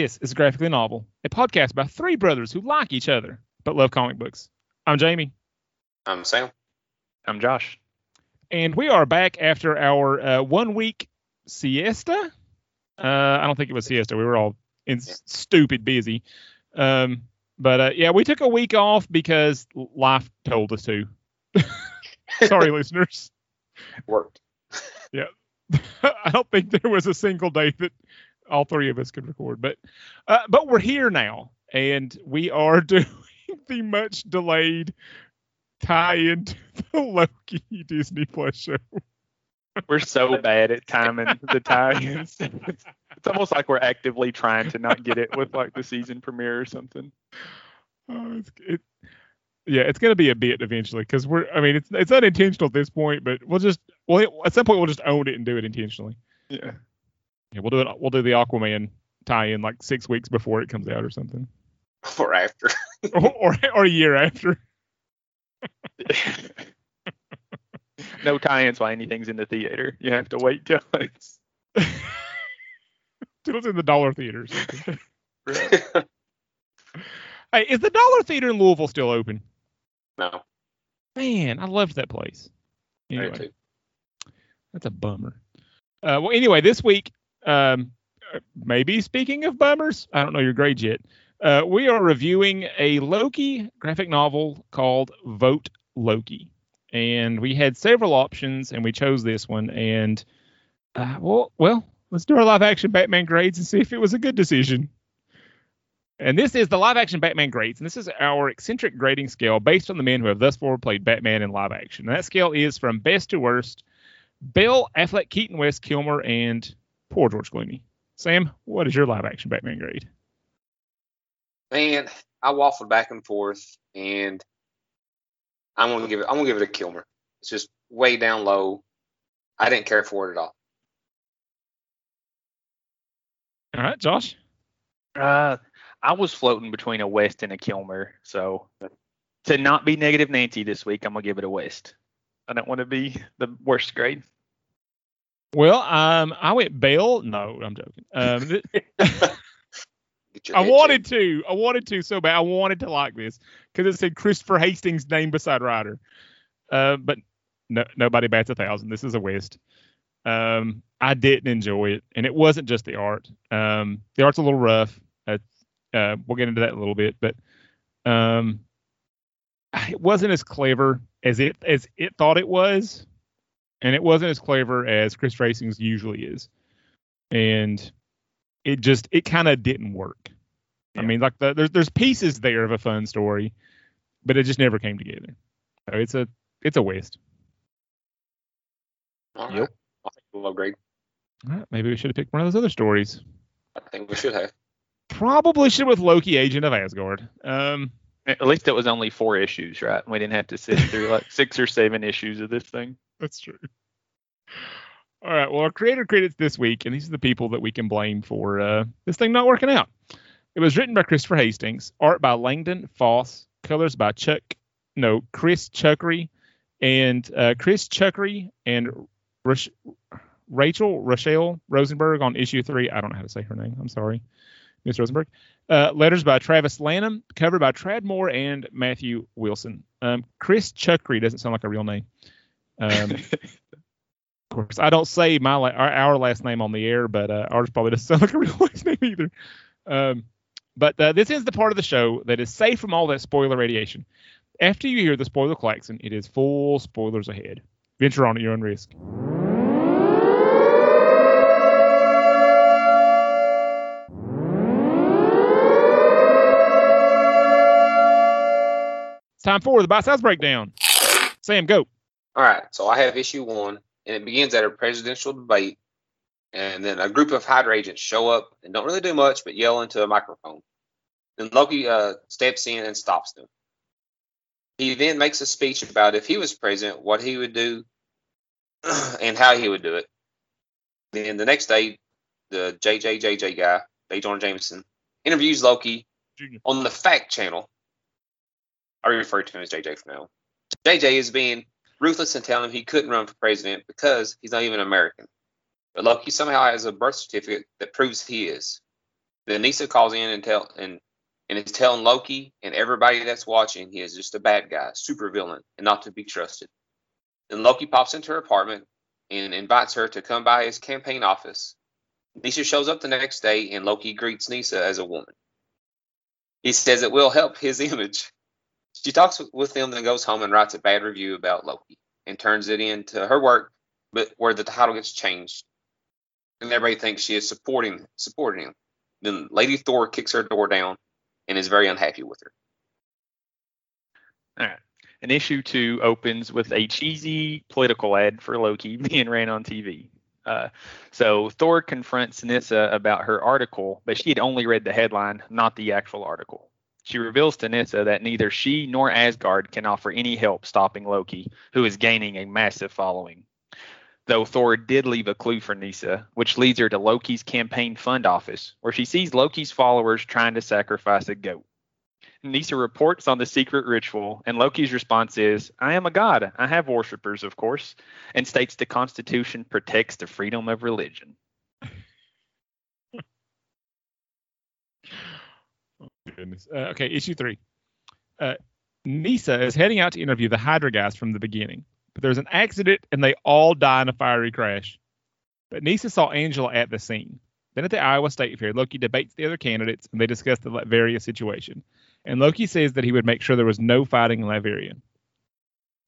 This is a Graphically Novel, a podcast by three brothers who like each other but love comic books. I'm Jamie, I'm Sam. I'm Josh. and we are back after our uh, one week siesta. Uh, I don't think it was siesta. We were all in Yeah. stupid busy. Um, but uh, yeah, we took a week off because life told us to. Sorry, listeners. Worked. Yeah. I don't think there was a single day that all three of us could record, but uh, but we're here now, and we are doing the much delayed tie into the Loki Disney Plus show. We're so bad at timing the tie-ins. It's, it's almost like we're actively trying to not get it with like the season premiere or something. Oh, it's, it, yeah, it's gonna be a bit eventually because we're. I mean, it's it's unintentional at this point, but we'll just well at some point we'll just own it and do it intentionally. Yeah. Yeah, we'll do it. We'll do the Aquaman tie-in like six weeks before it comes out or something, Or after. or or, or a year after. no tie-ins while anything's in the theater. You have to wait till it's Till it's in the dollar theater. or something. no. hey, is the dollar theater in Louisville still open? No. Man, I loved that place. do Anyway, too. that's a bummer. Uh, well, anyway, this week, um, maybe speaking of bummers, I don't know your grade yet. Uh, we are reviewing a Loki graphic novel called Vote Loki, and we had several options, and we chose this one. And uh, well, well, let's do our live action Batman grades and see if it was a good decision. And this is the live action Batman grades, and this is our eccentric grading scale based on the men who have thus far played Batman in live action. And that scale is from best to worst. Bale, Affleck, Keaton West, Kilmer, and poor George Clooney. Sam, what is your live action Batman grade? Man, I waffled back and forth, and I'm gonna give it. I'm gonna give it a Kilmer. It's just way down low. I didn't care for it at all. All right, Josh. uh I was floating between a West and a Kilmer, so to not be negative Nancy this week, I'm gonna give it a West. I don't want to be the worst grade. Well, um, I went Bale. No, I'm joking. Um, th- Get your I wanted to. I wanted to so bad. I wanted to like this because it said Christopher Hastings' name beside Ryder. Uh, but no, nobody bats a thousand. This is a West. Um, I didn't enjoy it, and it wasn't just the art. Um, the art's a little rough. Uh, uh, we'll get into that in a little bit, but um, it wasn't as clever as it as it thought it was, and it wasn't as clever as Chris Hastings' usually is, and it just it kind of didn't work. I mean, like the, there's there's pieces there of a fun story, but it just never came together. So it's a it's a waste. All right. Yep. I think we'll agree. grade. All right, maybe we should have picked one of those other stories. I think we should have. Probably should with Loki, Agent of Asgard. Um, At least it was only four issues, right? We didn't have to sit through like six or seven issues of this thing. That's true. All right. Well, our creator credits this week, and these are the people that we can blame for uh, this thing not working out. It was written by Christopher Hastings, art by Langdon Foss, colors by Chuck, no, Chris Chuckry, and uh, Chris Chuckry and Rash- Rachel Rochelle Rosenberg on issue three. I don't know how to say her name. I'm sorry, Miss Rosenberg. Uh, letters by Travis Lanham, cover by Tradd Moore and Matthew Wilson. Um, Chris Chuckry doesn't sound like a real name. Um, of course, I don't say my la- our, our last name on the air, but uh, ours probably doesn't sound like a real last name either. Um, but uh, this is the part of the show that is safe from all that spoiler radiation. After you hear the spoiler klaxon, it is full spoilers ahead. Venture on at your own risk. It's time for the bite size breakdown. Sam, go. All right, so I have issue one, and it begins at a presidential debate, and then a group of Hydra agents show up and don't really do much but yell into a microphone. Then Loki uh, steps in and stops them. He then makes a speech about if he was president, what he would do, and how he would do it. Then the next day, the JJJJ guy, J. Jonah Jameson, interviews Loki Junior. on the Fact Channel. I refer to him as JJ from now. JJ is being ruthless and telling him he couldn't run for president because he's not even American. But Loki somehow has a birth certificate that proves he is. Then Nisa calls in and tell and and is telling Loki and everybody that's watching he is just a bad guy, super villain, and not to be trusted. Then Loki pops into her apartment and invites her to come by his campaign office. Nisa shows up the next day and Loki greets Nisa as a woman. He says it will help his image. She talks with them, then goes home and writes a bad review about Loki and turns it into her work, but where the title gets changed. And everybody thinks she is supporting supporting him. Then Lady Thor kicks her door down and is very unhappy with her. All right. And issue two opens with a cheesy political ad for Loki being ran on TV. Uh, so Thor confronts Nisa about her article, but she had only read the headline, not the actual article. She reveals to Nisa that neither she nor Asgard can offer any help stopping Loki, who is gaining a massive following. Though Thor did leave a clue for Nisa, which leads her to Loki's campaign fund office, where she sees Loki's followers trying to sacrifice a goat. Nisa reports on the secret ritual, and Loki's response is, I am a god. I have worshippers, of course, and states the Constitution protects the freedom of religion. Uh, okay, issue three. Uh, Nisa is heading out to interview the Hydra from the beginning, but there's an accident and they all die in a fiery crash. But Nisa saw Angela at the scene. Then at the Iowa State Fair, Loki debates the other candidates and they discuss the Latveria situation. And Loki says that he would make sure there was no fighting in Latveria.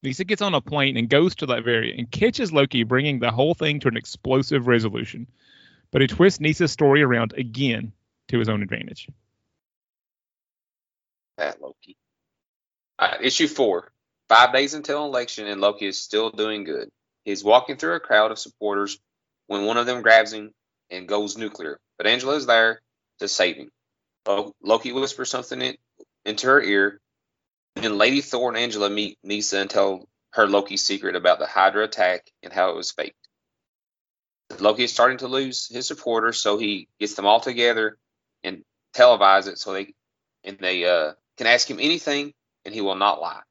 Nisa gets on a plane and goes to Latveria and catches Loki bringing the whole thing to an explosive resolution. But he twists Nisa's story around again to his own advantage. That Loki. Uh, issue four. Five days until election, and Loki is still doing good. He's walking through a crowd of supporters when one of them grabs him and goes nuclear. But Angela is there to save him. Loki whispers something in, into her ear, and Lady Thor and Angela meet Nisa and tell her Loki's secret about the Hydra attack and how it was faked. Loki is starting to lose his supporters, so he gets them all together and televise it so they and they uh, can ask him anything and he will not lie.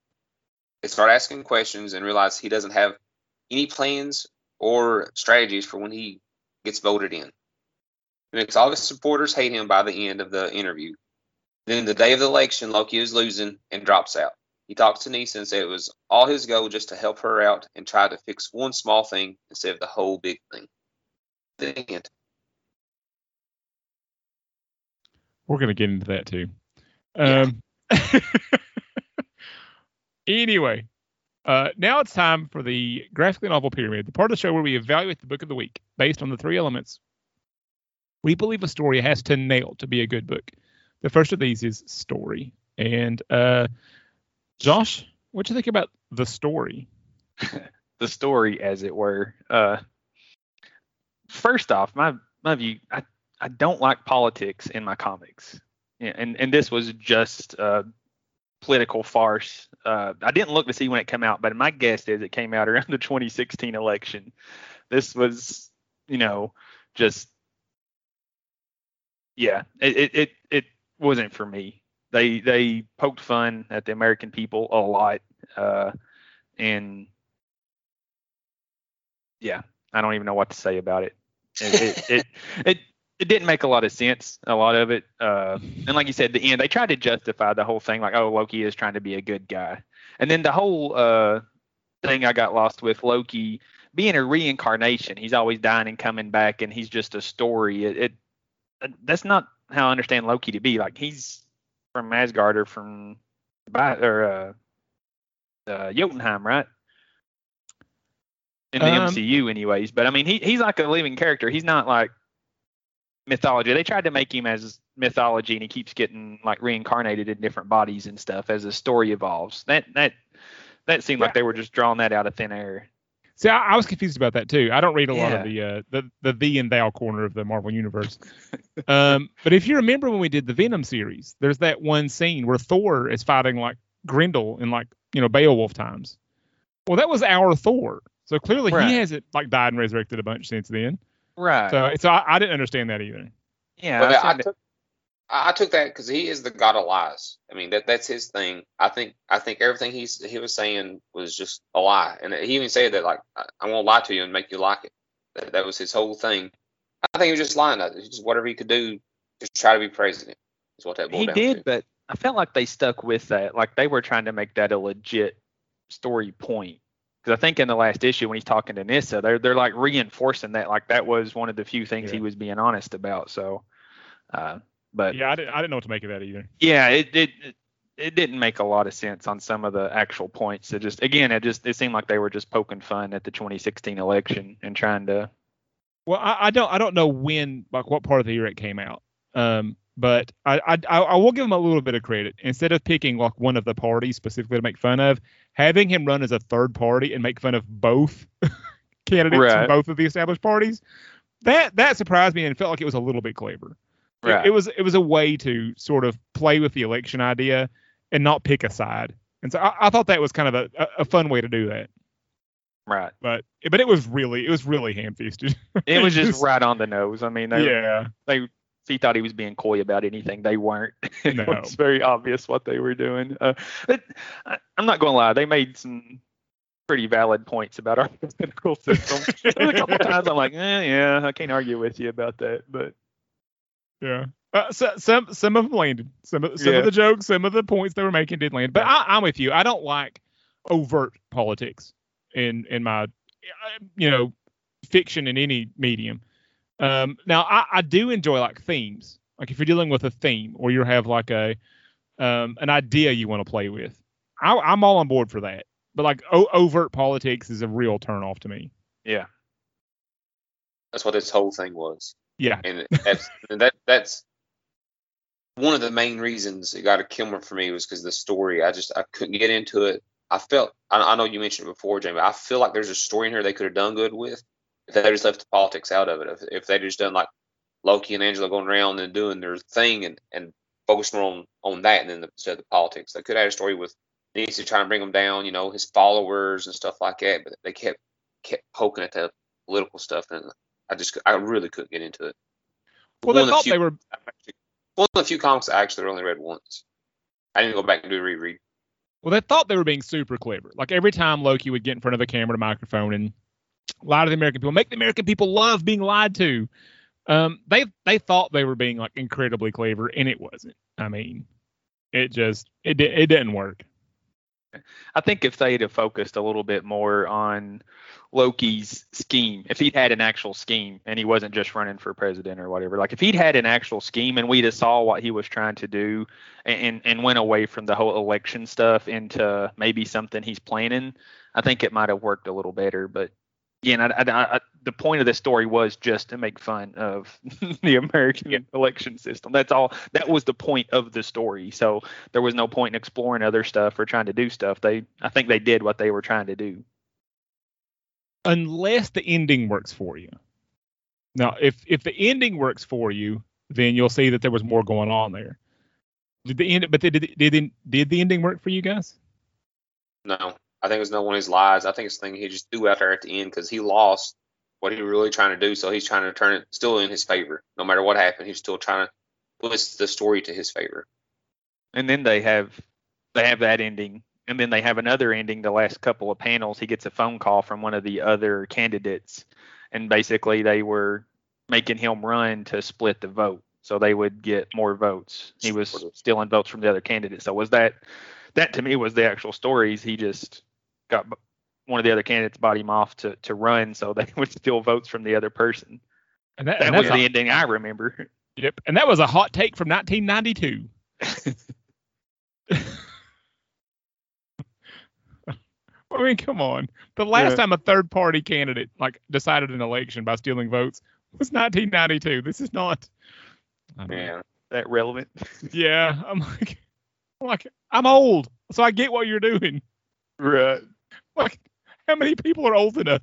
They start asking questions and realize he doesn't have any plans or strategies for when he gets voted in. It makes all his supporters hate him by the end of the interview. Then the day of the election, Loki is losing and drops out. He talks to Nisa and says it was all his goal just to help her out and try to fix one small thing instead of the whole big thing. The end. We're going to get into that too. Um, yeah. anyway, uh, now it's time for the graphic novel pyramid, the part of the show where we evaluate the book of the week based on the three elements we believe a story has to nail to be a good book. The first of these is story. And uh, Josh, what do you think about the story? the story, as it were. Uh, first off, my my view, I I don't like politics in my comics, and and this was just a political farce. Uh, I didn't look to see when it came out, but my guess is it came out around the 2016 election. This was, you know, just yeah, it, it it it wasn't for me. They they poked fun at the American people a lot, uh, and yeah, I don't even know what to say about it. It it, it, it it didn't make a lot of sense. A lot of it, uh, and like you said, the end they tried to justify the whole thing, like oh Loki is trying to be a good guy, and then the whole uh, thing I got lost with Loki being a reincarnation. He's always dying and coming back, and he's just a story. It, it that's not how I understand Loki to be. Like he's from Asgard or from or uh, uh, Jotunheim, right? In the um, MCU, anyways. But I mean, he he's like a living character. He's not like mythology. They tried to make him as mythology, and he keeps getting like reincarnated in different bodies and stuff as the story evolves. That that that seemed yeah. like they were just drawing that out of thin air. See, I, I, was confused about that too. I don't read a yeah. lot of the uh, the the thee and thou corner of the Marvel universe. um, but if you remember when we did the Venom series, there's that one scene where Thor is fighting like Grendel in like you know Beowulf times. Well, that was our Thor. So clearly right. he hasn't like died and resurrected a bunch since then. Right. So so I, I didn't understand that either. Yeah. I, I, took, I took that because he is the god of lies. I mean that that's his thing. I think I think everything he's he was saying was just a lie, and he even said that like I, I won't lie to you and make you like it. That, that was his whole thing. I think he was just lying. It just whatever he could do to try to be president. Is what that boiled he down did, to. but I felt like they stuck with that. Like they were trying to make that a legit story point. Because I think in the last issue when he's talking to Nisa, they're they're like reinforcing that like that was one of the few things he was being honest about. So, uh, but Yeah, I didn't, I didn't know what to make of that either. yeah, it it it- it didn't make a lot of sense on some of the actual points. It just again, it just it seemed like they were just poking fun at the 2016 election and trying to. Well, I, I don't I don't know when like what part of the year it came out. Um, but I, I I will give him a little bit of credit. Instead of picking like one of the parties specifically to make fun of, having him run as a third party and make fun of both candidates Right. from both of the established parties, that that surprised me and felt like it was a little bit clever. It- Right. It, was it was a way to sort of play with the election idea and not pick a side. And so I, I thought that was kind of a, a, fun way to do that. Right. But but it was really it was really ham fisted. It was just right on the nose. I mean, they, yeah. they he thought he was being coy about anything. They weren't. No. was very obvious what they were doing. Uh, but I, I'm not going to lie. They made some pretty valid points about our political system. A couple times I'm like, eh, yeah, I can't argue with you about that. But Yeah. Uh, so, some some of them landed. Some of, some Yeah. of the jokes, some of the points they were making did land. But I, I'm with you. I don't like overt politics in in my uh, you know fiction in any medium. Um, now I, I do enjoy like themes. Like if you're dealing with a theme or you have like a um, an idea you want to play with, I, I'm all on board for that. But like o- overt politics is a real turnoff to me. yeah, That's what this whole thing was. Yeah. and that's and that that's one of the main reasons it got a Kilmer for me was because the story. I just I couldn't get into it. I felt I, I know you mentioned it before, Jamie. I feel like there's a story in here they could have done good with if they just left the politics out of it. If, if they just done like Loki and Angela going around and doing their thing and and focus more on on that and then the, instead of the politics. They could have had a story with Nisa trying to bring him down, you know, his followers and stuff like that. But they kept kept poking at the political stuff, and I just I really couldn't get into it. Well, One they the thought few- they were One of the few comics I actually only read once. I didn't go back and do a reread. Well, they thought they were being super clever. Like every time Loki would get in front of a camera, a microphone, and lie to the American people, make the American people love being lied to. Um, they they thought they were being like incredibly clever, and it wasn't. I mean, it just it it didn't work. I think if they'd have focused a little bit more on Loki's scheme, if he'd had an actual scheme and he wasn't just running for president or whatever, like if he'd had an actual scheme and we'd have saw what he was trying to do and and went away from the whole election stuff into maybe something he's planning, I think it might have worked a little better. But again, I, I, I, the point of the story was just to make fun of the American election system. That's all. That was the point of the story. So there was no point in exploring other stuff or trying to do stuff. They, I think they did what they were trying to do. Unless the ending works for you. Now, if if the ending works for you, then you'll see that there was more going on there. Did the end? But did did did, did the ending work for you guys? No, I think it was no one of his lies. I think it's the thing he just threw out there at the end because he lost what he was really trying to do. So he's trying to turn it still in his favor. No matter what happened, he's still trying to twist the story to his favor. And then they have, they have that ending, and then they have another ending. The last couple of panels, he gets a phone call from one of the other candidates, and basically they were making him run to split the vote, so they would get more votes. He was stealing votes from the other candidates. So was that, that to me was the actual stories. He just got one of the other candidates bought him off to to run, so they would steal votes from the other person. And that, That and was the a, ending I remember. yep. And that was a hot take from 1992. I mean, come on. The last Yeah. time a third party candidate like decided an election by stealing votes was 1992. This is not. I don't know. Yeah. that relevant. Yeah, I'm like, I'm like, I'm old, so I get what you're doing. right. Like, how many people are old enough?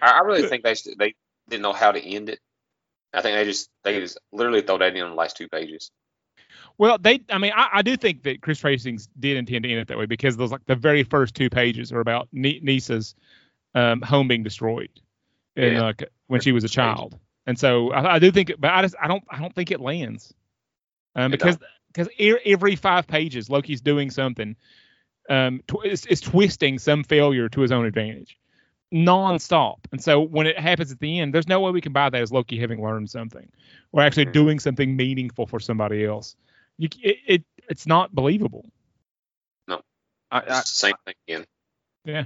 I, I really think they they didn't know how to end it. I think they just they just literally throw that in the last two pages. Well, they, I mean, I, I do think that Chris Hastings did intend to end it that way because those like the very first two pages are about Ni- Nisa's um, home being destroyed, and Yeah. like when she was a child, and so I, I do think, but I just I don't I don't think it lands, um, because because every five pages Loki's doing something, um, tw- is, is twisting some failure to his own advantage, nonstop. And so when it happens at the end, there's no way we can buy that as Loki having learned something or actually Mhm. doing something meaningful for somebody else. You, it, it it's not believable. No, I, It's I, the same thing again. Yeah.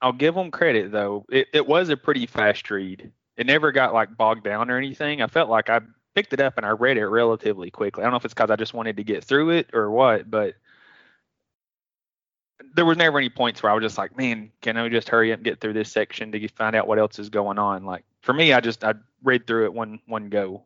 I'll give them credit though. It it was a pretty fast read. It never got like bogged down or anything. I felt like I picked it up and I read it relatively quickly. I don't know if it's because I just wanted to get through it or what, but there was never any points where I was just like, man, can I just hurry up and get through this section to find out what else is going on? Like for me, I just I read through it one one go.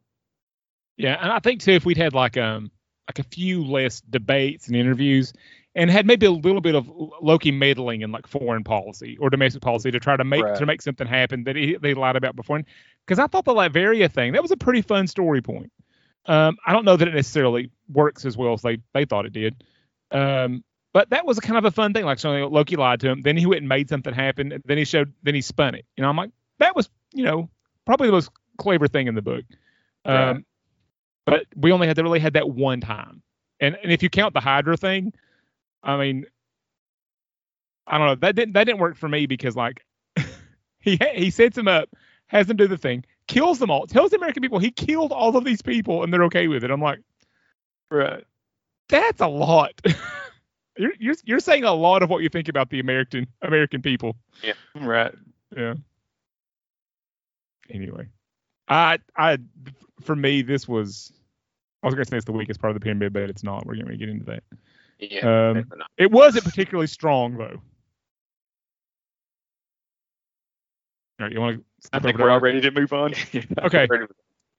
Yeah, and I think too if we'd had like um like a few less debates and interviews and had maybe a little bit of Loki meddling in like foreign policy or domestic policy to try to make Right. to make something happen that he, they lied about before. Because I thought the Latveria thing that was a pretty fun story point. Um, I don't know that it necessarily works as well as they they thought it did. Um, but that was a kind of a fun thing. Like so Loki lied to him, then he went and made something happen, then he showed, then he spun it. You know, I'm like that was you know probably the most clever thing in the book. Um, but we only had to really had that one time. And and if you count the Hydra thing, I mean, I don't know that didn't that didn't work for me because like he he sets him up, has them do the thing, kills them all, tells the American people he killed all of these people and they're okay with it. I'm like, Right. that's a lot. you're you're you're saying a lot of what you think about the American American people. Yeah, right. Yeah. Anyway, I I for me this was I was gonna say it's the weakest part of the pyramid, but it's not. We're gonna get into that. Yeah. Um. It wasn't particularly strong though. All right, you want to? I think we're all ready to move on. Okay.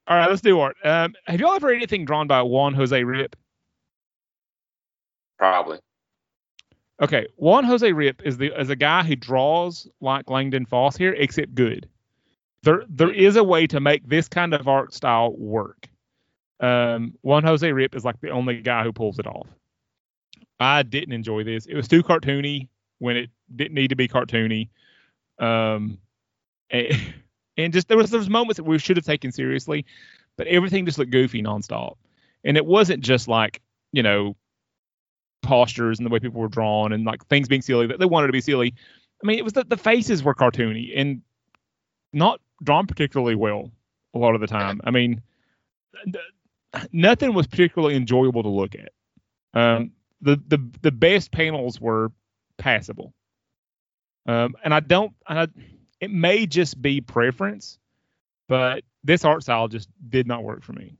All right, let's do art. Um, have y'all ever read anything drawn by Juan Jose Ryp? Probably. Okay, Juan Jose Ryp is the is a guy who draws like Langdon Foss here, except good. There there is a way to make this kind of art style work. Um, Juan Jose Ryp is like the only guy who pulls it off. I didn't enjoy this. It was too cartoony when it didn't need to be cartoony. Um, and, and just there was there was moments that we should have taken seriously, but everything just looked goofy nonstop. And it wasn't just like you know postures and the way people were drawn and like things being silly that they wanted to be silly. I mean, it was that the faces were cartoony and not drawn particularly well a lot of the time. I mean, th- nothing was particularly enjoyable to look at. Um, the the the best panels were passable. Um, and I don't, and I, it may just be preference, but this art style just did not work for me.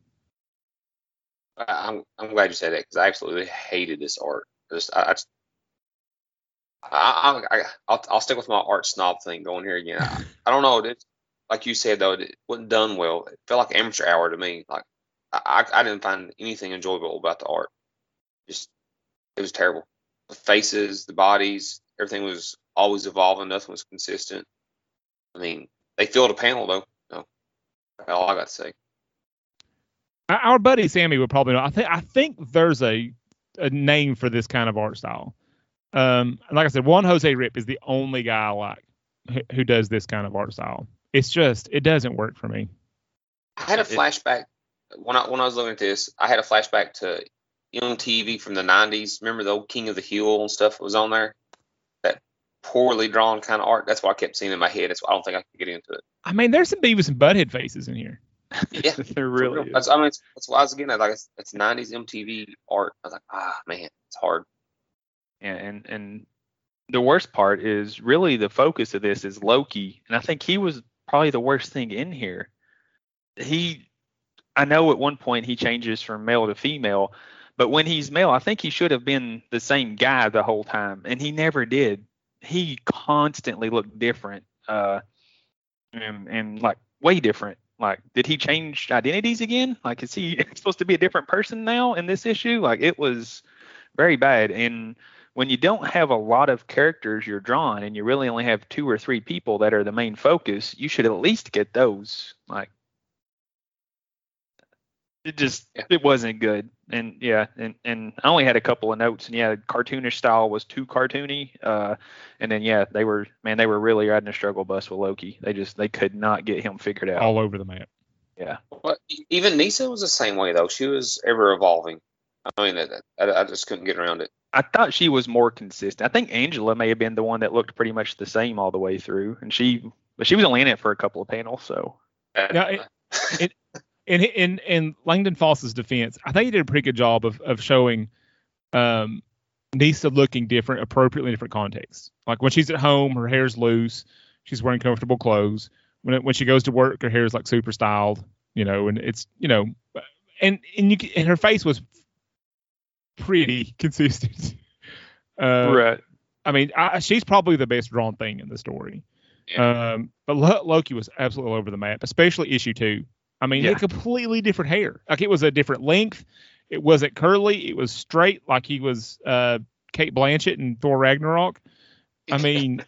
I'm I'm glad you said that because I absolutely hated this art. Just I, I, just- I, I, I I'll I'll stick with my art snob thing going here again. I, I don't know. It, like you said though, it wasn't done well. It felt like amateur hour to me. Like I, I didn't find anything enjoyable about the art. Just it was terrible. The faces, the bodies, everything was always evolving. Nothing was consistent. I mean, they filled a panel though. No, all I got to say. Our- Our buddy Sammy would probably know. I think I think there's a a name for this kind of art style. Um, and like I said, Juan Jose Ryp is the only guy I like who, who does this kind of art style. It's just it doesn't work for me. I had a flashback when I when I was looking at this. I had a flashback to young TV from the '90s. Remember the old King of the Hill and stuff that was on there? That poorly drawn kind of art. That's why I kept seeing in my head. That's why I don't think I could get into it. I mean, there's some Beavis and Butthead faces in here. Yeah, there really is. That's, I mean, it's, that's why I was getting at. Like it's, it's '90s MTV art. I was like, ah, man, it's hard. and and and the worst part is really the focus of this is Loki, and I think he was probably the worst thing in here. He, I know at one point he changes from male to female, but when he's male, I think he should have been the same guy the whole time, and he never did. He constantly looked different, uh, and and like way different. Like, did he change identities again? Like, is he supposed to be a different person now in this issue? Like, it was very bad. And when you don't have a lot of characters you're drawing and you really only have two or three people that are the main focus, you should at least get those. Like it just Yeah. it wasn't good. And yeah, and, and I only had a couple of notes and yeah, cartoonish style was too cartoony. Uh and then yeah, they were man, they were really riding a struggle bus with Loki. They just they could not get him figured out. all over the map. Yeah. But e- even Nisa was the same way though. She was ever evolving. I mean, that, that- I, I just couldn't get around it. I thought she was more consistent. I think Angela may have been the one that looked pretty much the same all the way through, and she, but she was only in it for a couple of panels. So Yeah, it- it- in in in Langdon Foss's defense, I think he did a pretty good job of of showing um Nisa looking different appropriately in different contexts. Like when she's at home, her hair's loose, she's wearing comfortable clothes. When it, when she goes to work, her hair's like super styled, you know, and it's you know, and and you can, and her face was pretty consistent. Uh, right, I mean, I, she's probably the best drawn thing in the story. Yeah. Um, but Lo- Loki was absolutely all over the map, especially issue two. I mean, he Yeah. had completely different hair. Like it was a different length. It wasn't curly. It was straight, like he was uh, Cate Blanchett and Thor Ragnarok. I mean,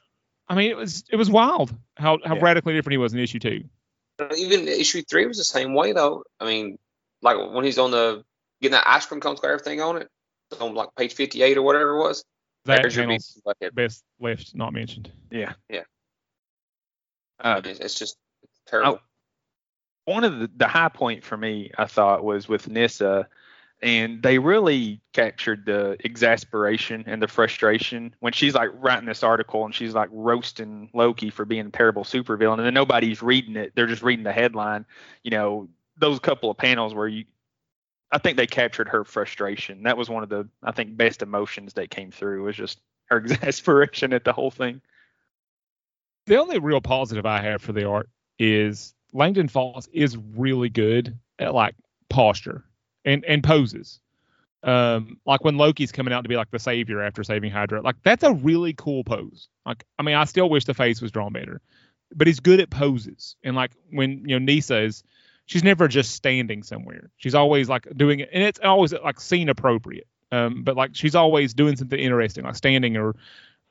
I mean, it was it was wild how how Yeah. radically different he was in issue two. even issue three was the same way though. I mean, like when he's on the getting that ice cream cone's got everything on it. On like page fifty eight or whatever it was. That There's your panel's beast best left not mentioned. yeah, Yeah. Uh, It's, it's just terrible. One of the, the high point for me, I thought, was with Nisa, and they really captured the exasperation and the frustration when she's like writing this article and she's like roasting Loki for being a terrible supervillain, and then nobody's reading it; they're just reading the headline. You know, those couple of panels where you, I think they captured her frustration. That was one of the, I think, best emotions that came through was just her exasperation at the whole thing. the only real positive I have for the art is Langdon Foss is really good at like posture and and poses. Um, like when Loki's coming out to be like the savior after saving Hydra, like that's a really cool pose. Like, I mean, I still wish the face was drawn better, but he's good at poses. And like when you know Nisa is, she's never just standing somewhere. She's always like doing it, and it's always like scene appropriate. Um, but like she's always doing something interesting, like standing or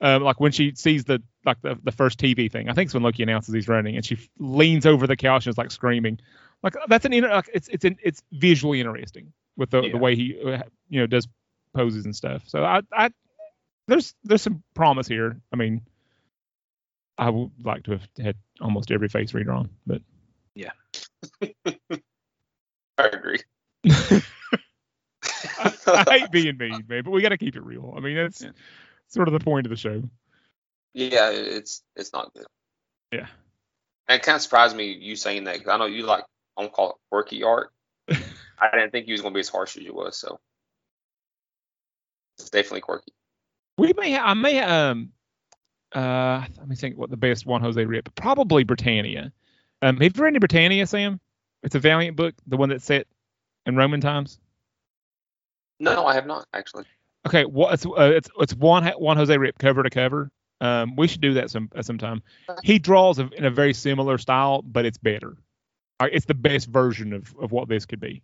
um, like when she sees the like the, the first TV thing. I think it's when Loki announces he's running, and she f- leans over the couch and is like screaming. Like that's an like, it's it's an, it's visually interesting with the, Yeah. the way he uh, you know does poses and stuff. So I I there's there's some promise here. I mean, I would like to have had almost every face redrawn, but yeah, I agree. I, I hate being mean, man. But we got to keep it real. I mean, that's Yeah. Sort of the point of the show. yeah, it's it's not good. Yeah. And it kind of surprised me you saying that because I know you like I'm gonna call it quirky art. I didn't think you was gonna be as harsh as you was, so it's definitely quirky. We may, ha- I may, um, uh, let me think what the best Juan Jose Ryp. Probably Britannia. Um, have you read any Britannia, Sam? It's a Valiant book, the one that's set in Roman times. No, I have not actually. Okay, what it's uh, it's it's one Juan Jose Ryp cover to cover. Um, we should do that some at some time. He draws a, in a very similar style, but it's better. Uh, It's the best version of of what this could be.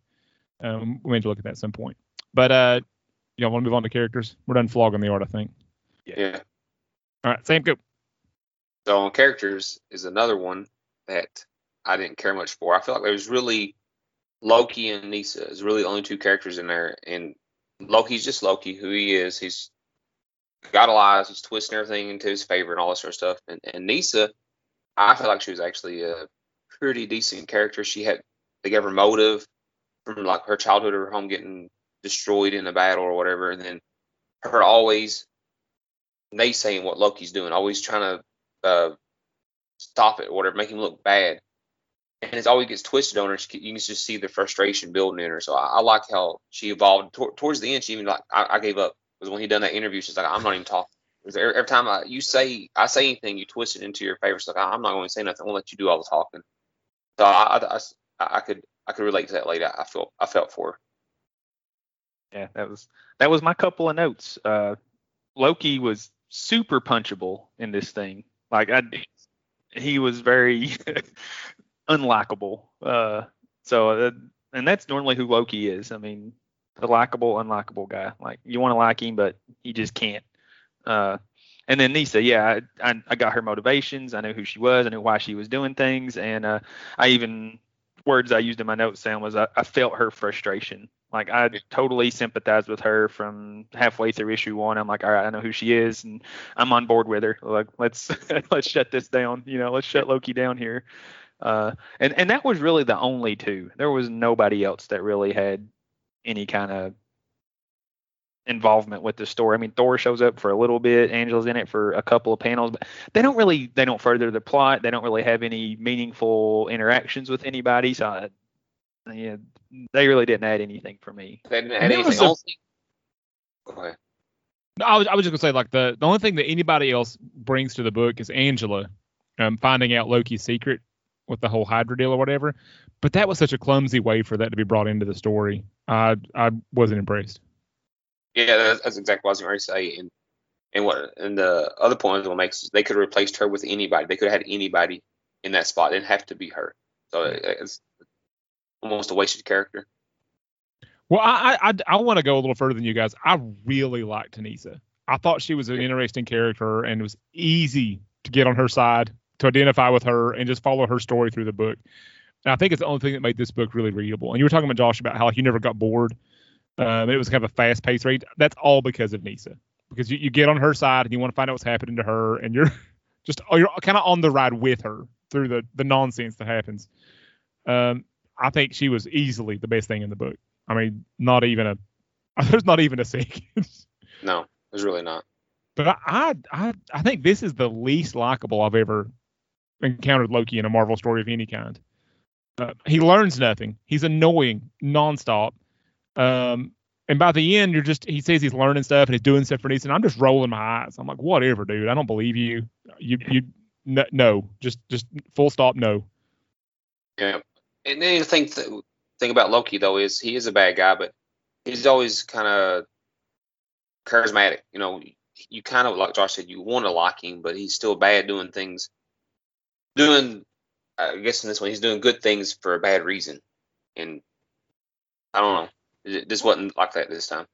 Um, we need to look at that at some point. But uh, y'all want to move on to characters? We're done flogging the art, I think. Yeah. All right, Sam, go. So on characters is another one that I didn't care much for. I feel like there was really Loki and Nisa is really the only two characters in there, and Loki's just Loki, who he is. He's got a lies. He's twisting everything into his favor and all this sort of stuff. And, and Nisa, I feel like she was actually a pretty decent character. She had they gave her motive from like her childhood or her home getting destroyed in a battle or whatever, and then her always naysaying what Loki's doing, always trying to uh, stop it or whatever, make him look bad. And it's always gets twisted on her. She, you can just see the frustration building in her. So I, I like how she evolved. Towards the end, she even like, I, I gave up. Because when he done that interview, she's like, I'm not even talking. Every, every time I, you say, I say anything, you twist it into your favor. She's like, I'm not going to say nothing. I'll let you do all the talking. So I, I, I, I could, I could relate to that lady. I felt, I felt for her. Yeah, that was that was my couple of notes. Uh, Loki was super punchable in this thing. Like I, he was very unlikable. Uh, so uh, and that's normally who Loki is. I mean, the likable, unlikable guy. Like you want to like him, but he just can't. Uh, and then Nisa, yeah, I, I, I got her motivations. I knew who she was. I knew why she was doing things, and uh, I even words I used in my notes, Sam, was I, I felt her frustration. Like I totally sympathized with her from halfway through issue one. I'm like, all right, I know who she is, and I'm on board with her. Like, let's let's shut this down. You know, let's shut Loki down here. Uh, and and that was really the only two. There was nobody else that really had any kind of involvement with the story. I mean, Thor shows up for a little bit, Angela's in it for a couple of panels, but they don't really they don't further the plot. They don't really have any meaningful interactions with anybody. So, I, yeah, they really didn't add anything for me. They didn't add there was anything. a- Only thing- Go ahead. No, I was, I was just gonna say like the the only thing that anybody else brings to the book is Angela, um, finding out Loki's secret with the whole Hydra deal or whatever. But that was such a clumsy way for that to be brought into the story. I I wasn't impressed. Yeah, that's, that's exactly what I was going to say. And and what and the other point that makes they could have replaced her with anybody. They could have had anybody in that spot. It didn't have to be her. So it- it's almost a wasted character. Well, I I, I, I want to go a little further than you guys. I really liked Tanisa. I thought she was an interesting character and it was easy to get on her side, to identify with her, and just follow her story through the book. And I think it's the only thing that made this book really readable. And you were talking about Josh about how like, you never got bored. Um, it was kind of a fast paced read. That's all because of Nisa. Because you, you get on her side and you want to find out what's happening to her, and you're just oh, you're kind of on the ride with her through the the nonsense that happens. Um, I think she was easily the best thing in the book. I mean, not even a there's not even a second. No, there's really not. but I, I I I think this is the least likable I've ever encountered Loki in a Marvel story of any kind. Uh, he learns nothing. He's annoying nonstop. Um, and by the end, you're just he says he's learning stuff and he's doing stuff for and I'm just rolling my eyes. I'm like, whatever, dude. I don't believe you. You you no, no. just just full stop no. Yeah. And then the thing th- thing about Loki though is he is a bad guy, but he's always kind of charismatic. You know, you kind of like Josh said, you want to like him, but he's still bad doing things. Doing, I guess in this one, he's doing good things for a bad reason, and I don't know. This wasn't like that this time.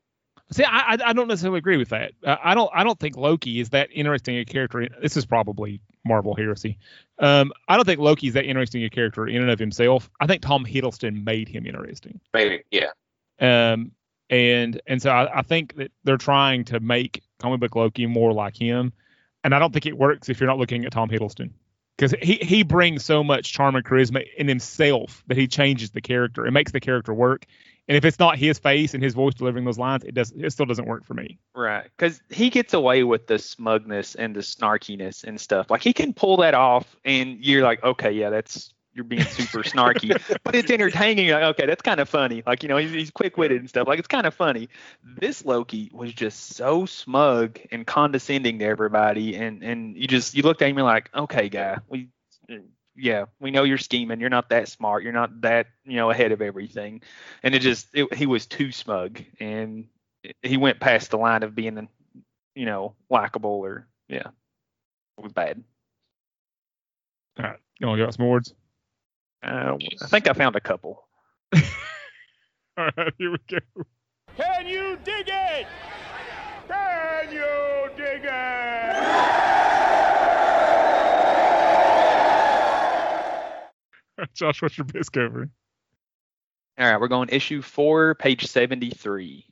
See, I I- don't necessarily agree with that. Uh, I don't I don't think Loki is that interesting a character. This is probably Marvel heresy. Um, I don't think Loki is that interesting a character in and of himself. I think Tom Hiddleston made him interesting. Maybe, yeah. Um, and and so I, I think that they're trying to make comic book Loki more like him, and I don't think it works if you're not looking at Tom Hiddleston because he he brings so much charm and charisma in himself that he changes the character. It makes the character work. And if it's not his face and his voice delivering those lines, it does it still doesn't work for me. Right, because he gets away with the smugness and the snarkiness and stuff. Like he can pull that off, and you're like, okay, yeah, that's you're being super snarky, but it's entertaining. Like, okay, that's kind of funny. Like you know, he's, he's quick witted and stuff. Like it's kind of funny. This Loki was just so smug and condescending to everybody, and and you just you looked at him and like, okay, guy, we. Yeah, we know you're scheming. You're not that smart. You're not that, you know, ahead of everything. And it just, it, he was too smug, and he went past the line of being, you know, likable or yeah, it was bad. All right, you want to got some words? Uh, I think I found a couple. All right, here we go. Can you dig it? Can you dig it? Josh, what's your best cover? All right, we're going issue four, page seventy-three.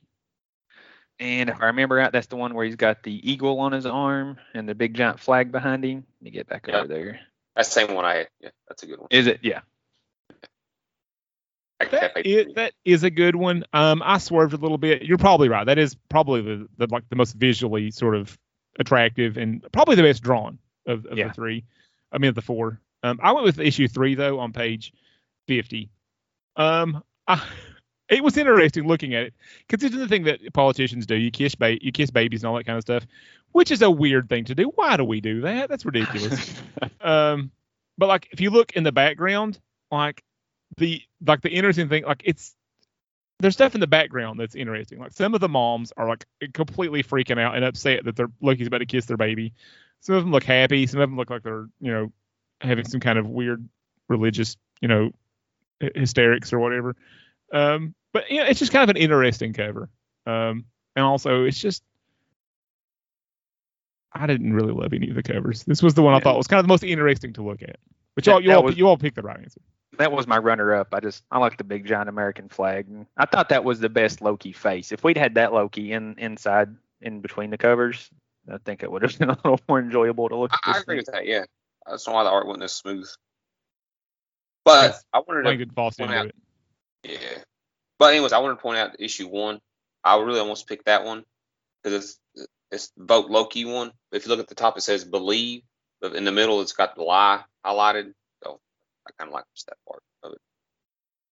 And if I remember right, that's the one where he's got the eagle on his arm and the big giant flag behind him. Let me get back Yeah. over there. That's the same one I had. Yeah, that's a good one. Is it? Yeah. I could have That is, that is a good one. Um, I swerved a little bit. You're probably right. That is probably the, the like the most visually sort of attractive and probably the best drawn of, of Yeah. the three. I mean, of the four. Um, I went with issue three though on page fifty. Um, I, it was interesting looking at it because it's the thing that politicians do. You kiss ba- you kiss babies and all that kind of stuff, which is a weird thing to do. Why do we do that? That's ridiculous. um, but like if you look in the background, like the like the interesting thing, like it's there's stuff in the background that's interesting. Like some of the moms are like completely freaking out and upset that their Loki's about to kiss their baby. Some of them look happy. Some of them look like they're you know having some kind of weird religious you know hysterics or whatever. Um, but you know it's just kind of an interesting cover. Um, and also it's just I didn't really love any of the covers. This was the one I thought was kind of the most interesting to look at. But y'all, you all, was- you all picked the right answer. That was my runner-up. I just I like the big giant American flag. And I thought that was the best Loki face. If we'd had that Loki in inside in between the covers, I think it would have been a little more enjoyable to look at. I, I agree with that. Yeah, that's why the art wasn't as smooth. But Yes. I wanted to Langdon Foss point into out- it. Yeah. But anyways, I wanted to point out issue one. I really almost picked that one, because it's it's vote Loki one. If you look at the top, it says believe, but in the middle, it's got the lie highlighted. I kind of like just that part of it.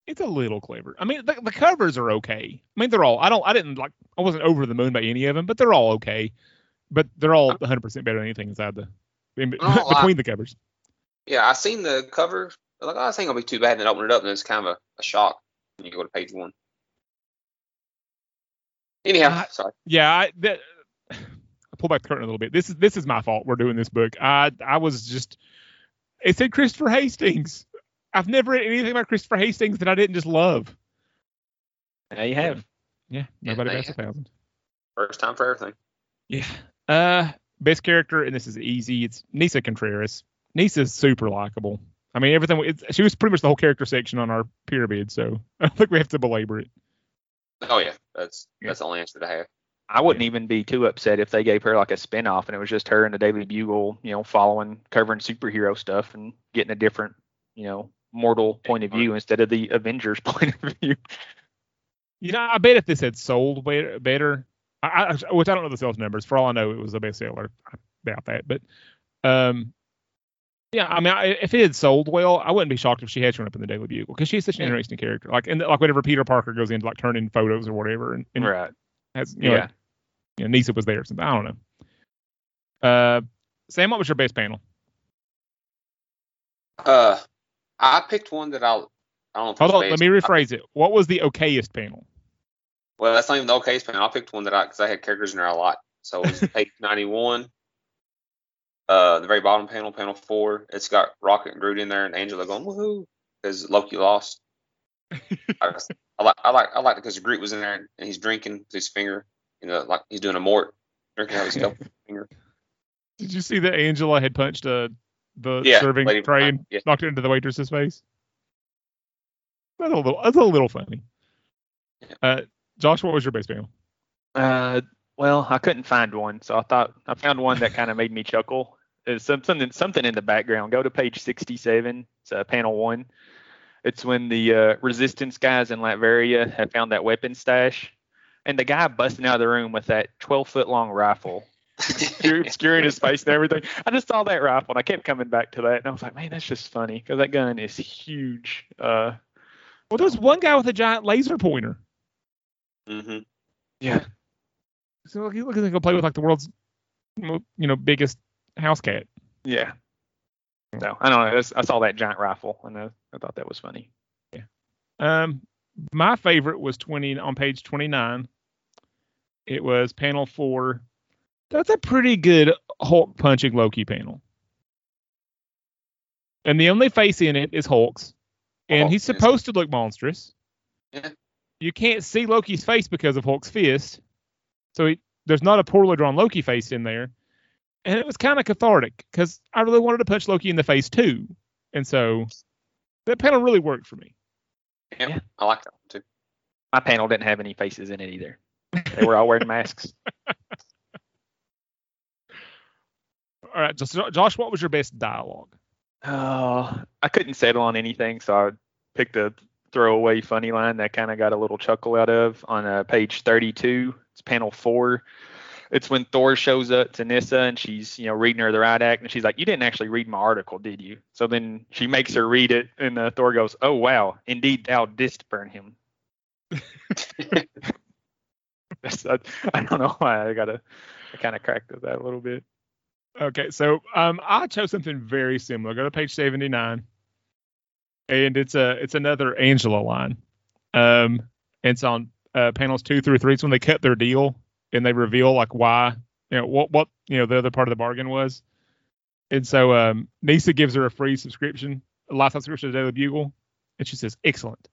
It's a little clever. I mean, the, the covers are okay. I mean, they're all. I don't. I didn't like. I wasn't over the moon by any of them, but they're all okay. But they're all 100 percent better than anything inside the in, Oh, I- between the covers. Yeah, I seen the cover. Like, oh, this ain't gonna be too bad. And then open it up, and it's kind of a, a shock when you go to page one. Anyhow, Uh, sorry. Yeah, I, that, I'll pull back the curtain a little bit. This is this is my fault. We're doing this book. I I was just. It said Christopher Hastings. I've never read anything about Christopher Hastings that I didn't just love. There you have. Yeah, Yeah, nobody they bats a thousand. First time for everything. Yeah. Uh, best character, and this is easy. It's Nisa Contreras. Nisa's super likable. I mean, everything. It's, she was pretty much the whole character section on our pyramid, so I don't think we have to belabor it. Oh yeah, that's Yeah. that's the only answer to have. I wouldn't even be too upset if they gave her like a spin-off and it was just her in the Daily Bugle, you know, following covering superhero stuff and getting a different, you know, mortal point of view instead of the Avengers point of view. You know, I bet if this had sold better, I, I, which I don't know the sales numbers. For all I know, it was a bestseller. I doubt that, but um, yeah, I mean, I, if it had sold well, I wouldn't be shocked if she had shown up in the Daily Bugle because she's such an Yeah. interesting character. Like, and like whenever Peter Parker goes in to like turning photos or whatever, and, and right. has know, Yeah. You know, Nisa was there or something. I don't know. Uh, Sam, what was your best panel? Uh, I picked one that I'll. I don't. Hold on, let me rephrase it. What was the okayest panel? Well, that's not even the okayest panel. I picked one that I because I had characters in there a lot. So it was page ninety one. Uh, the very bottom panel, panel four. It's got Rocket and Groot in there, and Angela going woohoo because Loki lost. I, I like I like I like it because Groot was in there and he's drinking with his finger, you know, like he's doing a mort, drinking out of his finger. Did you see that Angela had punched uh, the Yeah, serving tray and yeah. knocked it into the waitress's face? That's a little. That's a little funny. Yeah. Uh, Josh, what was your best panel? Uh, well, I couldn't find one, so I thought I found one that kind of made me chuckle. It's something something in the background. Go to page 67. It's uh, panel one. It's when the uh, resistance guys in Latveria have found that weapon stash, and the guy busting out of the room with that 12 foot long rifle, obscuring obscuring his face and everything. I just saw that rifle, and I kept coming back to that, and I was like, man, that's just funny because that gun is huge. Uh, Well, there's one guy with a giant laser pointer. Mm-hmm. yeah. So he looks like he'll play with like the world's, you know, biggest house cat. Yeah. So I don't know. I I saw that giant rifle, and I, I thought that was funny. Yeah. Um, my favorite was 20 on page 29. It was panel four. That's a pretty good Hulk punching Loki panel. And the only face in it is Hulk's. And Hulk, he's yes. supposed to look monstrous. Yeah. You can't see Loki's face because of Hulk's fist. So he, there's not a poorly drawn Loki face in there. And it was kind of cathartic because I really wanted to punch Loki in the face too. And so that panel really worked for me. Yep, Yeah. I like that one too. My panel didn't have any faces in it either. They were all wearing masks. All right, just, Josh, what was your best dialogue? Oh, I couldn't settle on anything, so I picked a throwaway funny line that kind of got a little chuckle out of on uh, page 32. It's panel four. It's when Thor shows up to Nisa and she's, you know, reading her the right act, and she's like, "You didn't actually read my article, did you?" So then she makes her read it, and uh, Thor goes, "Oh wow, indeed thou didst burn him." I, I don't know why I got to, I kind of cracked at that a little bit. Okay, so um, I chose something very similar. Go to page 79, and it's a it's another Angela line. Um, it's on uh, panels two through three. It's when they cut their deal and they reveal like why you know what what you know the other part of the bargain was. And so um, Nisa gives her a free subscription, a lifetime subscription to Daily Bugle, and she says excellent.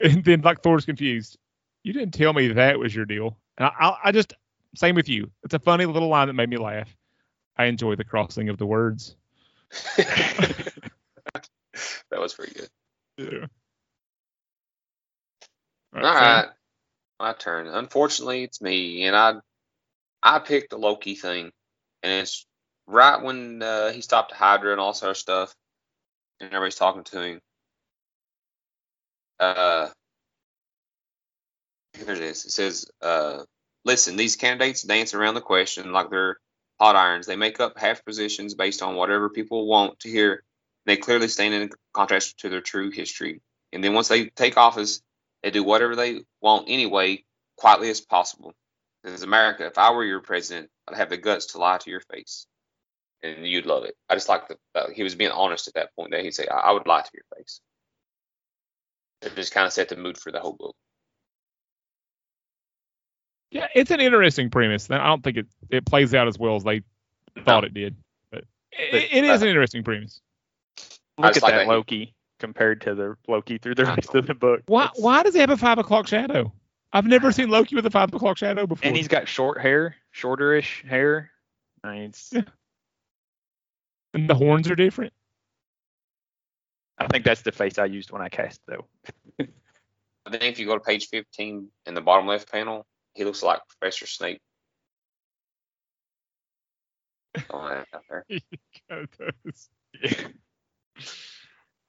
And then like Thor's confused. You didn't tell me that was your deal. And I, I, I just same with you. It's a funny little line that made me laugh. I enjoy the crossing of the words. that was pretty good. Yeah. All Sam. right, my turn. Unfortunately, it's me, and I I picked the Loki thing, and it's right when uh, he stopped Hydra and all sort of stuff, and everybody's talking to him. Uh, here it is. It says, uh, listen, these candidates dance around the question like they're hot irons. They make up half positions based on whatever people want to hear. They clearly stand in contrast to their true history. And then once they take office, they do whatever they want anyway, quietly as possible. As America, if I were your president, I'd have the guts to lie to your face, and you'd love it. I just like the uh, he was being honest at that point. That he'd say, I, I would lie to your face." It just kind of set the mood for the whole book. Yeah, it's an interesting premise. I don't think it it plays out as well as they thought it did, but it, it is an interesting premise. Look at like that that he- Loki compared to the Loki through the rest of the book. Why It's- why does he have a five o'clock shadow? I've never seen Loki with a five o'clock shadow before. And he's got short hair, shorterish hair. I mean, it's, Yeah. and the horns are different. I think that's the face I used when I cast though. I think if you go to page 15 in the bottom left panel, he looks like Professor Snape. Oh, yeah, out there. Kinda does.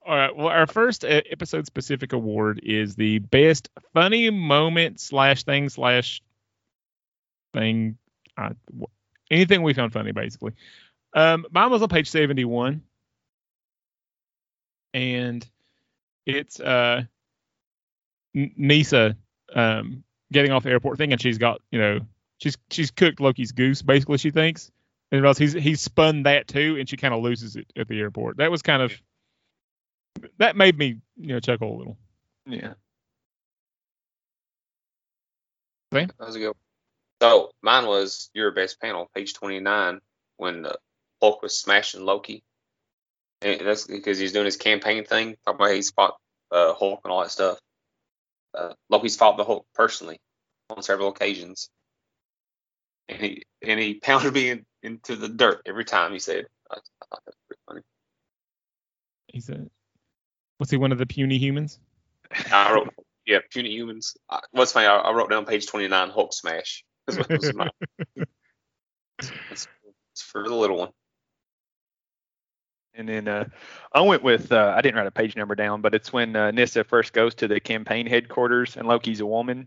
All right. Well, our first uh, episode specific award is the best funny moment slash thing slash thing. Uh, anything we found funny, basically. Um, mine was on page seventy-one, and it's uh, Nisa um getting off the airport thing, and she's got you know she's she's cooked Loki's goose basically she thinks and he's he's spun that too, and she kind of loses it at the airport. That was kind of that made me you know chuckle a little. Yeah. That was a good. So mine was your best panel, page 29, when uh, Hulk was smashing Loki. And that's because he's doing his campaign thing, talking about how he's fought uh, Hulk and all that stuff. Uh, Loki's fought the Hulk personally on several occasions, and he and he pounded me in, into the dirt every time. He said, I, I thought that was pretty funny. He's a was he one of the puny humans? I wrote, yeah, puny humans. I, what's funny? I, I wrote down page 29, Hulk smash. That's my- it's, it's for the little one. And then uh, I went with uh, I didn't write a page number down, but it's when uh, Nisa first goes to the campaign headquarters and Loki's a woman.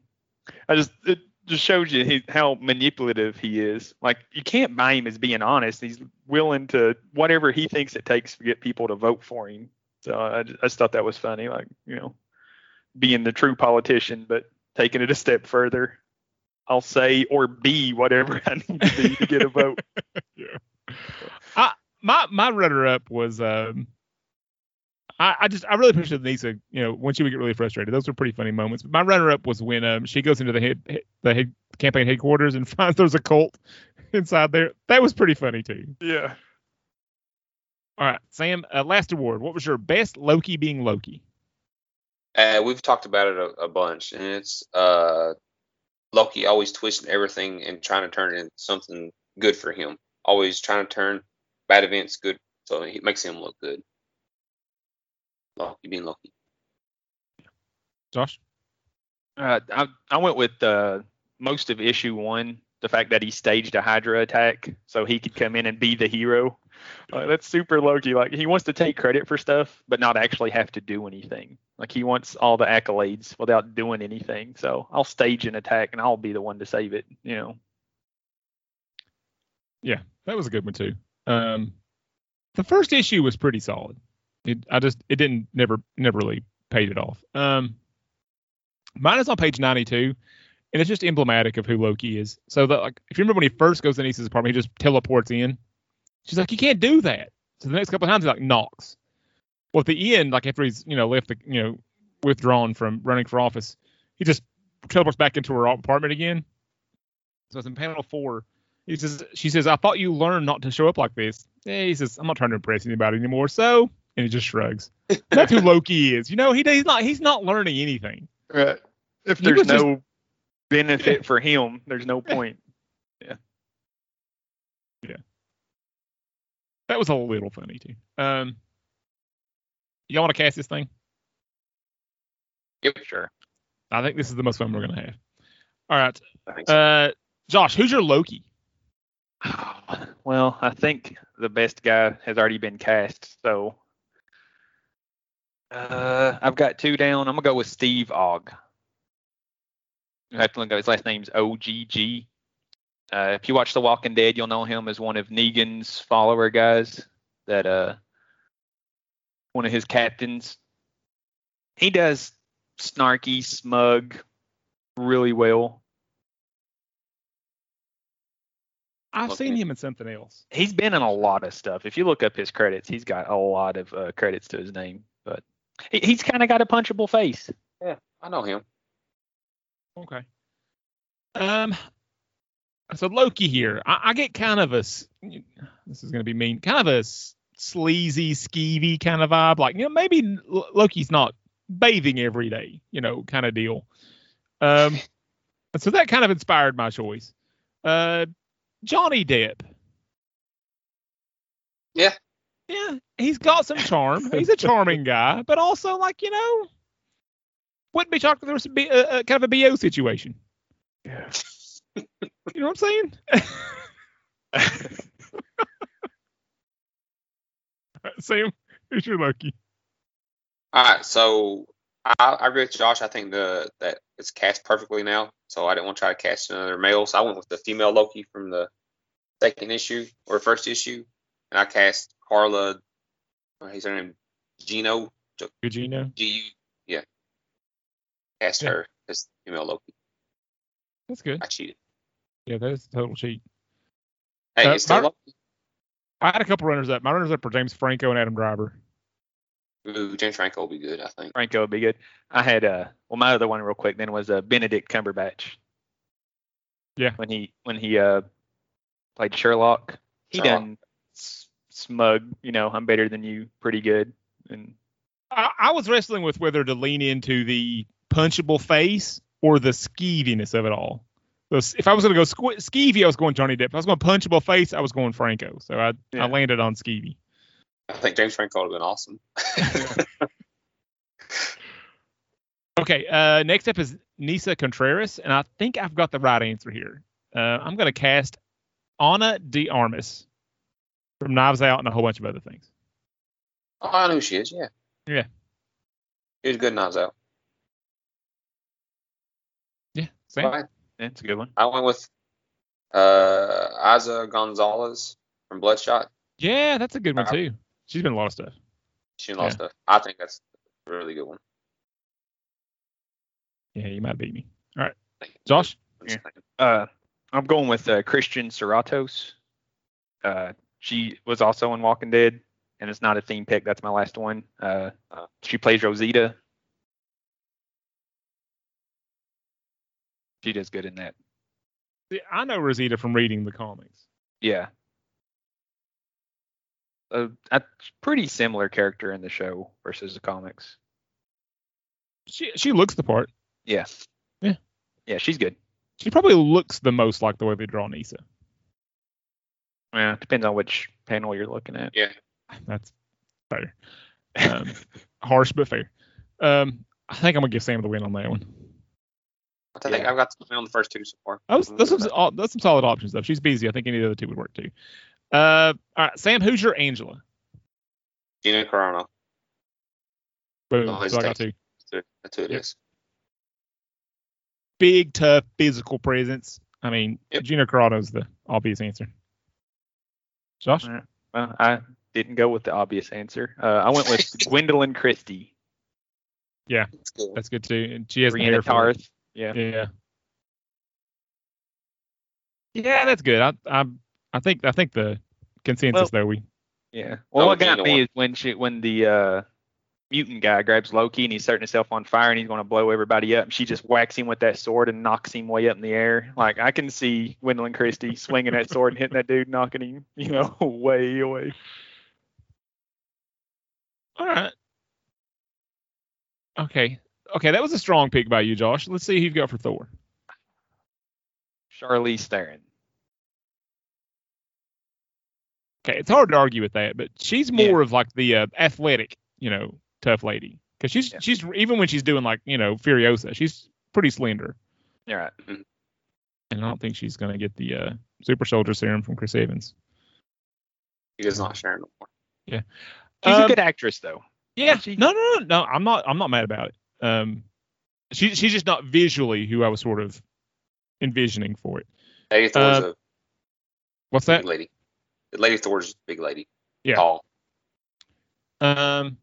I just it just shows you he, how manipulative he is. Like you can't buy him as being honest. He's willing to whatever he thinks it takes to get people to vote for him. So I just, I just thought that was funny. Like you know, being the true politician, but taking it a step further. I'll say or be whatever I need to be to get a vote. yeah. I My my runner up was um I, I just I really appreciated Nisa, you know, when she would get really frustrated. Those were pretty funny moments. But my runner up was when um she goes into the head the head campaign headquarters and finds there's a cult inside there. That was pretty funny too. Yeah. All right, Sam, uh, last award. What was your best Loki being Loki? Uh, we've talked about it a, a bunch, and it's uh, Loki always twisting everything and trying to turn it into something good for him. Always trying to turn bad events good, so it makes him look good. Loki being Loki. Josh? Uh, I I went with uh, most of issue one. The fact that he staged a Hydra attack so he could come in and be the hero. Like, that's super Loki. Like he wants to take credit for stuff, but not actually have to do anything. Like he wants all the accolades without doing anything. So I'll stage an attack and I'll be the one to save it. You know. Yeah, that was a good one too. Um, the first issue was pretty solid. It, I just it didn't never never really paid it off. Um, mine is on page 92, and it's just emblematic of who Loki is. So that like if you remember when he first goes to Nisa's apartment, he just teleports in. She's like, you can't do that. So the next couple of times he like knocks. Well, at the end, like after he's you know left the you know withdrawn from running for office, he just teleports back into her apartment again. So it's in panel four. He says, she says, I thought you learned not to show up like this. Yeah, he says, I'm not trying to impress anybody anymore. So, and he just shrugs. That's who Loki is. You know, he he's not he's not learning anything. Right. If there's was just- no benefit for him, there's no point. Yeah. Yeah. That was a little funny too. Um, y'all want to cast this thing? Yep, Sure. I think this is the most fun we're gonna have. All right, I so. uh, Josh, who's your Loki? Well, I think the best guy has already been cast, so uh, I've got two down. I'm gonna go with Steve Ogg. You have to look up his last name's OGG. Uh, if you watch The Walking Dead, you'll know him as one of Negan's follower guys. That uh, one of his captains. He does snarky, smug, really well. I've seen him in something else. He's been in a lot of stuff. If you look up his credits, he's got a lot of uh, credits to his name. But he, he's kind of got a punchable face. Yeah, I know him. Okay. Um. So Loki here, I, I get kind of a. This is going to be mean. Kind of a sleazy, skeevy kind of vibe. Like you know, maybe Loki's not bathing every day. You know, kind of deal. Um. so that kind of inspired my choice. Uh, Johnny Depp. Yeah. Yeah, he's got some charm. He's a charming guy, but also like you know, wouldn't be shocked if there was a, B- a, a kind of a bo situation. Yeah. You know what I'm saying? Sam, who's your Loki? All right, so I, I agree with Josh. I think the that it's cast perfectly now. So I didn't want to try to cast another male. So I went with the female Loki from the second issue or first issue, and I cast Carla. Uh, he's her name, Gino. Gugino. G U. Yeah. Cast Yeah. her as female Loki. That's good. I cheated. Yeah, that is a total cheat. Hey, Uh, it's still Loki. I had a couple runners up. My runners up were James Franco and Adam Driver. Ooh, James Franco will be good. I think. Franco would be good. I had uh well my other one real quick then was uh Benedict Cumberbatch. Yeah. When he when he uh played Sherlock, he Sherlock. done s- smug, you know, I'm better than you, pretty good. And I, I was wrestling with whether to lean into the punchable face or the skeeviness of it all. So if I was going to go sque- skeevy, I was going Johnny Depp. If I was going punchable face, I was going Franco. So I, Yeah. I landed on skeevy. I think James Franco would have been awesome. Okay, uh, next up is Nisa Contreras, and I think I've got the right answer here. Uh, I'm going to cast Ana de Armas from Knives Out and a whole bunch of other things. oh, I know who she is. Yeah. Yeah. She was good knives out. Yeah, same. Right. yeah, it's a good one. I went with uh Eiza Gonzalez from Bloodshot. Yeah, that's a good one Uh, too. She's been in a lot of stuff. She lost stuff. I think that's a really good one. Yeah, you might beat me. All right, Thank you. Josh. I'm. Uh I'm going with uh, Christian Serratos. Uh she was also in Walking Dead and it's not a theme pick, that's my last one. Uh, uh she plays Rosita. She does good in that. See, I know Rosita from reading the comics. Yeah. A, a pretty similar character in the show versus the comics. She she looks the part. Yeah. Yeah. Yeah, she's good. She probably looks the most like the way they draw Nisa. Yeah, depends on which panel you're looking at. Yeah. That's fair. Um, harsh but fair. Um, I think I'm gonna give Sam the win on that one. I think Yeah. I've got the on the first two so far. Those, I'm those, good some, all- that's some solid options though. She's busy. I think any of the other two would work too. Uh, all right, Sam, who's your Angela? Gina Carano. Boom. Oh, so I got two. That's who- That's who it Yep. is. Big, tough, physical presence. I mean, Yep. Gina Carano's the obvious answer. Josh? All right. Well, I didn't go with the obvious answer. Uh, I went with Gwendoline Christie, That's good. That's good too. And she has the Brienne hair for. Tarth. Yeah. Yeah. Yeah, that's good. I I I think I think the consensus Well- though we Yeah. Well, Oh, what got me won. is when she when the uh, mutant guy grabs Loki and he's setting himself on fire and he's going to blow everybody up. And she just whacks him with that sword and knocks him way up in the air. Like I can see Gwendoline Christie swinging that sword and hitting that dude, knocking him, you know, way away. All right. Okay. Okay, that was a strong pick by you, Josh. Let's see who you've got for Thor. Charlize Theron. Okay, it's hard to argue with that, but she's Yeah. more of like the uh, athletic, you know, tough lady. Because she's Yeah. she's even when she's doing like you know Furiosa, she's pretty slender, Yeah, right. and I don't think she's gonna get the uh, super soldier serum from Chris Evans. He does not share no more. Yeah, she's Um, a good actress though. Yeah, She- no, no, no, no. I'm not. I'm not mad about it. Um, She she's just not visually who I was sort of envisioning for it. Lady Thor's Uh, a What's that? lady. Lady Thor's a big lady. Yeah. Tall. Um,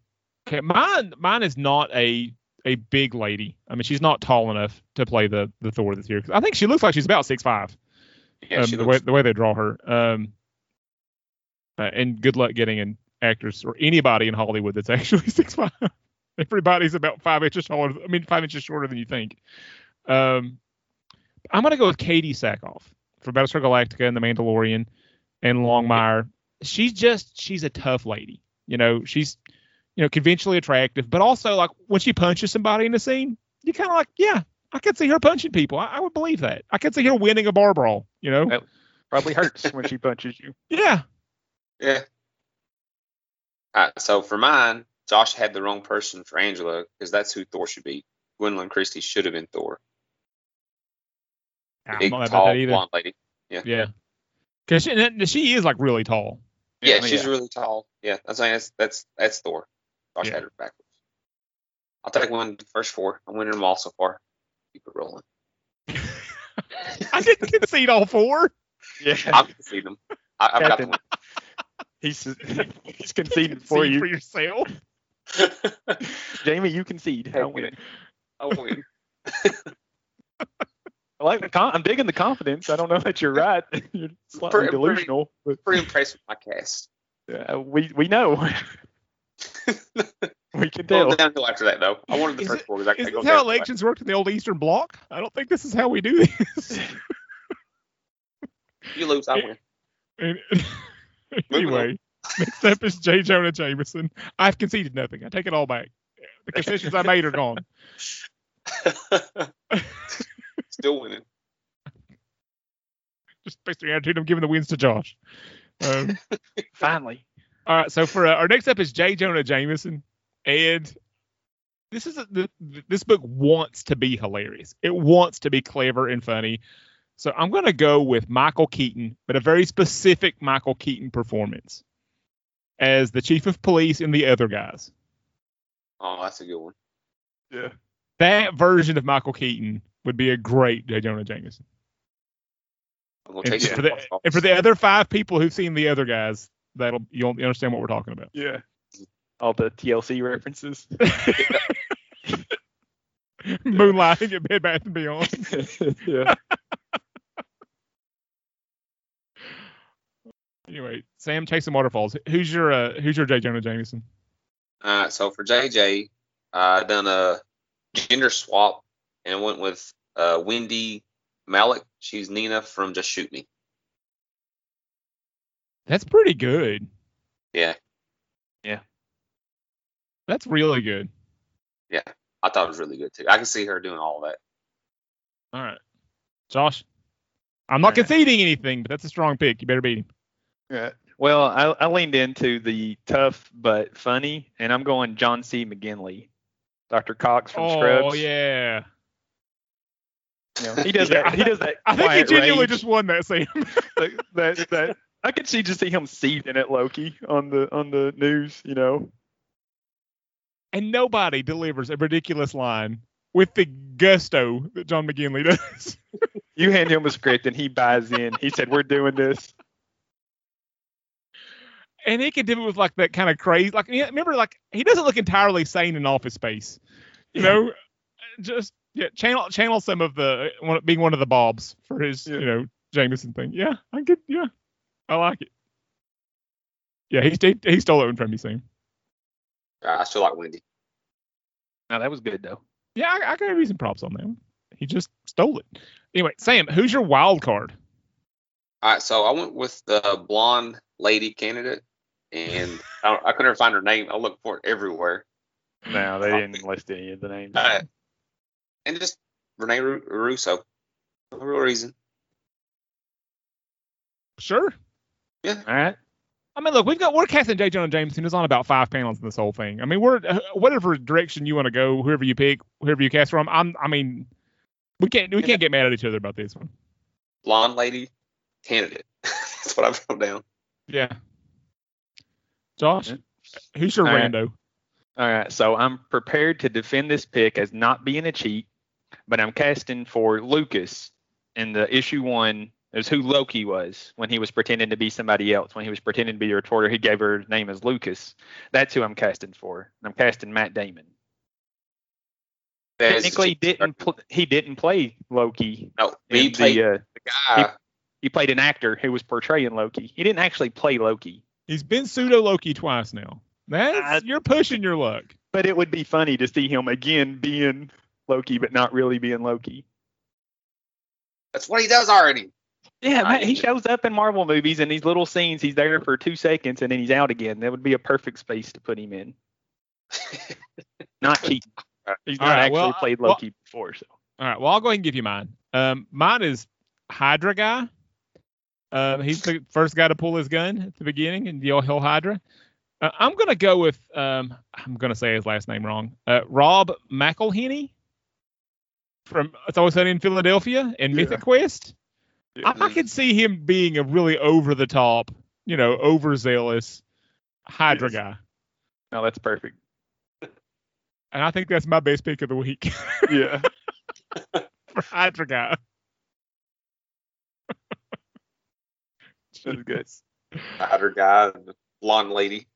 okay, mine mine is not a a big lady. I mean, she's not tall enough to play the the Thor this year. I think she looks like she's about six five. Yeah, um, she the looks. way the way they draw her. Um, uh, and good luck getting an actress or anybody in Hollywood that's actually six five. Everybody's about five inches taller. I mean, five inches shorter than you think. Um, I'm gonna go with Katee Sackhoff for Battlestar Galactica and The Mandalorian and Longmire. She's just she's a tough lady. You know, she's you know conventionally attractive, but also like when she punches somebody in the scene, you kind of like, yeah, I could see her punching people. I, I would believe that. I could see her winning a bar brawl. You know, Well- Probably hurts when she punches you. yeah. Yeah. All right, so for mine, Josh had the wrong person for Angela because that's who Thor should be. Gwendoline Christie should have been Thor. I'm Big, not mad about tall, that either. blonde lady. Yeah. Because she, she is like really tall. Yeah, Yeah, she's yeah. really tall. Yeah, I'm saying that's that's that's Thor. Josh Yeah. had her backwards. I'll take one of the first four. I'm winning them all so far. Keep it rolling. I didn't concede all four. Yeah. I've conceded them. I, I've got Captain, them. he's he's conceding Concede for you. for yourself. Jamie, you concede. I win. I win. I like the con- I'm digging the confidence. I don't know that you're right. You're slightly Pretty- pretty- delusional, but Pretty impressed with my cast. uh, we we know. we can tell. Well, tell. downhill after that though. I wanted the Is first it- four because I, I Is go this how elections worked in the old Eastern Bloc? I don't think this is how we do this. You lose, I win. And- Moving on. anyway, next up is J. Jonah Jameson. I've conceded nothing. I take it all back. The concessions I made are gone. Still winning. Just based on your attitude, I'm giving the wins to Josh. Um, Finally. All right, so for uh, our next up is J. Jonah Jameson, and this is a, the, this book wants to be hilarious. It wants to be clever and funny. So I'm going to go with Michael Keaton, but a very specific Michael Keaton performance as the chief of police and the other guys. Oh, that's a good one. Yeah. That version of Michael Keaton would be a great J. Jonah Jameson. I'm gonna And take for, the, and for the other five people who've seen the other guys, that'll you'll understand what we're talking about. Yeah. All the TLC references. Moonlighting at Bed Bath and Beyond. yeah. Anyway, Sam chasing waterfalls. Who's your uh, who's your J. Jonah Jameson? All right, so for JJ, I done a gender swap and went with uh, Wendie Malick. She's Nina from Just Shoot Me. That's pretty good. Yeah, Yeah. That's really good. Yeah, I thought it was really good too. I can see her doing all that. All right, Josh. I'm not All right. conceding anything, but that's a strong pick. You better beat him. Yeah. Well, I, I leaned into the tough but funny, and I'm going John C. McGinley, Dr. Cox from oh Scrubs. Oh yeah. You know, he does Yeah. that. He does that. I think he genuinely just won that, Sam. that, that, that I could see just see him seething at Loki on the on the news, you know. and nobody delivers a ridiculous line with the gusto that John McGinley does. You hand him a script and he buys in. He said, "We're doing this." And he can do it with like that kind of crazy. Like remember, like he doesn't look entirely sane in Office Space. You Yeah. know, just yeah, channel channel some of the one, being one of the Bobs for his Yeah. you know Jameson thing. Yeah, I get. Yeah, I like it. Yeah, he he, he stole it one from me, Sam. Uh, I still like Wendy. Now that was good though. Yeah, I, I gotta give you some props on that one. He just stole it. Anyway, Sam, who's your wild card? All right, so I went with the blonde lady candidate, and I, don't- I couldn't find her name. I looked for it everywhere. No, they didn't list any of the names. Uh, and just Renee Ru- Russo. No real reason. Sure. Yeah. All right. I mean, look, we've got we're casting J. Jonah Jameson who's on about five panels in this whole thing. I mean, we're uh, whatever direction you want to go, whoever you pick, whoever you cast from. I'm, I mean, we can't we can't get mad at each other about this one. Blonde lady candidate. That's what I wrote down. Yeah. Josh, who's your All right. rando? All right. So I'm prepared to defend this pick as not being a cheat but I'm casting for Lucas in the issue one is who Loki was when he was pretending to be somebody else. When he was pretending to be a reporter, he gave her name as Lucas. That's who I'm casting for. I'm casting Matt Damon. That is- Technically, he didn't pl- he didn't play Loki. No, he played the, uh, the guy. he played an actor who was portraying Loki. He didn't actually play Loki. He's been pseudo Loki twice now. That's Uh, you're pushing your luck. But it would be funny to see him again being Loki, but not really being Loki. That's what he does already. Yeah, man, he shows up in Marvel movies in these little scenes. He's there for two seconds and then he's out again. That would be a perfect space to put him in. Not Keaton. He's not right, actually well, played well- Loki before, so All right. Well, I'll go ahead and give you mine. Um, mine is Hydra guy. Um, he's the first guy to pull his gun at the beginning in the old Hill Hydra. Uh, I'm gonna go with um, I'm gonna say his last name wrong. Uh, Rob McElhenney from It's Always Sunny in Philadelphia and Yeah. Mythic Quest. I, I Mhm. could see him being a really over the top, you know, overzealous Hydra Yes. guy, no, that's perfect. and I think that's my best pick of the week Yeah. for Hydra guy. That's good. Rider guy blonde lady.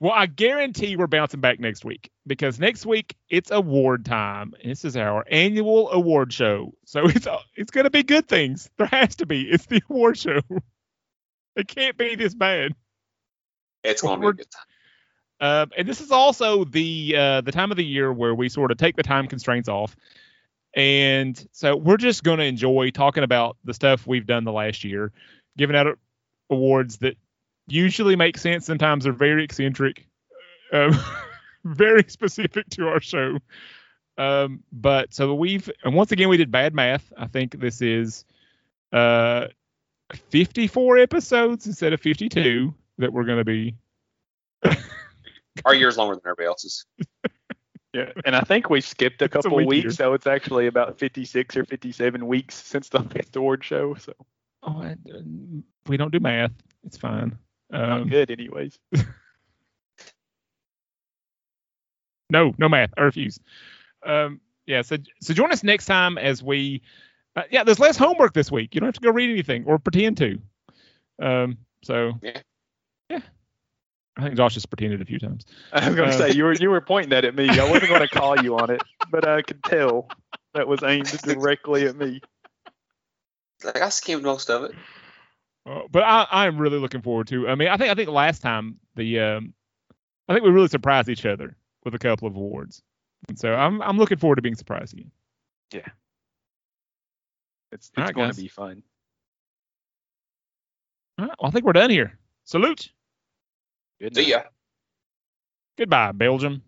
Well, I guarantee we're bouncing back next week because next week it's award time. And this is our annual award show, so it's it's gonna be good things. There has to be. It's the award show. It can't be this bad. It's going to be a good time. Um, and this is also the uh, the time of the year where we sort of take the time constraints off, and so we're just going to enjoy talking about the stuff we've done the last year, giving out awards that usually make sense. Sometimes are very eccentric, um, very specific to our show. Um, but so we've and once again we did bad math. I think this is uh 54 episodes instead of 52 that we're going to be Our year's longer than everybody else's. Yeah. And I think we skipped a It's a couple weeks, year. so it's actually about 56 or 57 weeks since the last award show. So Oh, I, we don't do math. It's fine. not Um, good, anyways. no, no math. I refuse. Um, yeah. So, so join us next time as we. Uh, yeah, there's less homework this week. You don't have to go read anything or pretend to. Um, so. Yeah. Yeah. I think Josh has pretended a few times. I was gonna Uh, say you were you were pointing that at me. I wasn't gonna call you on it, but I could tell that was aimed directly at me. Like I skimmed most of it. Uh, but I, I'm really looking forward to. I mean, I think I think last time the um, I think we really surprised each other with a couple of awards, and so I'm I'm looking forward to being surprised again. Yeah, it's it's All right, going guys. to be fun. All right, well, I think we're done here. Salute. Good See night. ya. Goodbye, Belgium.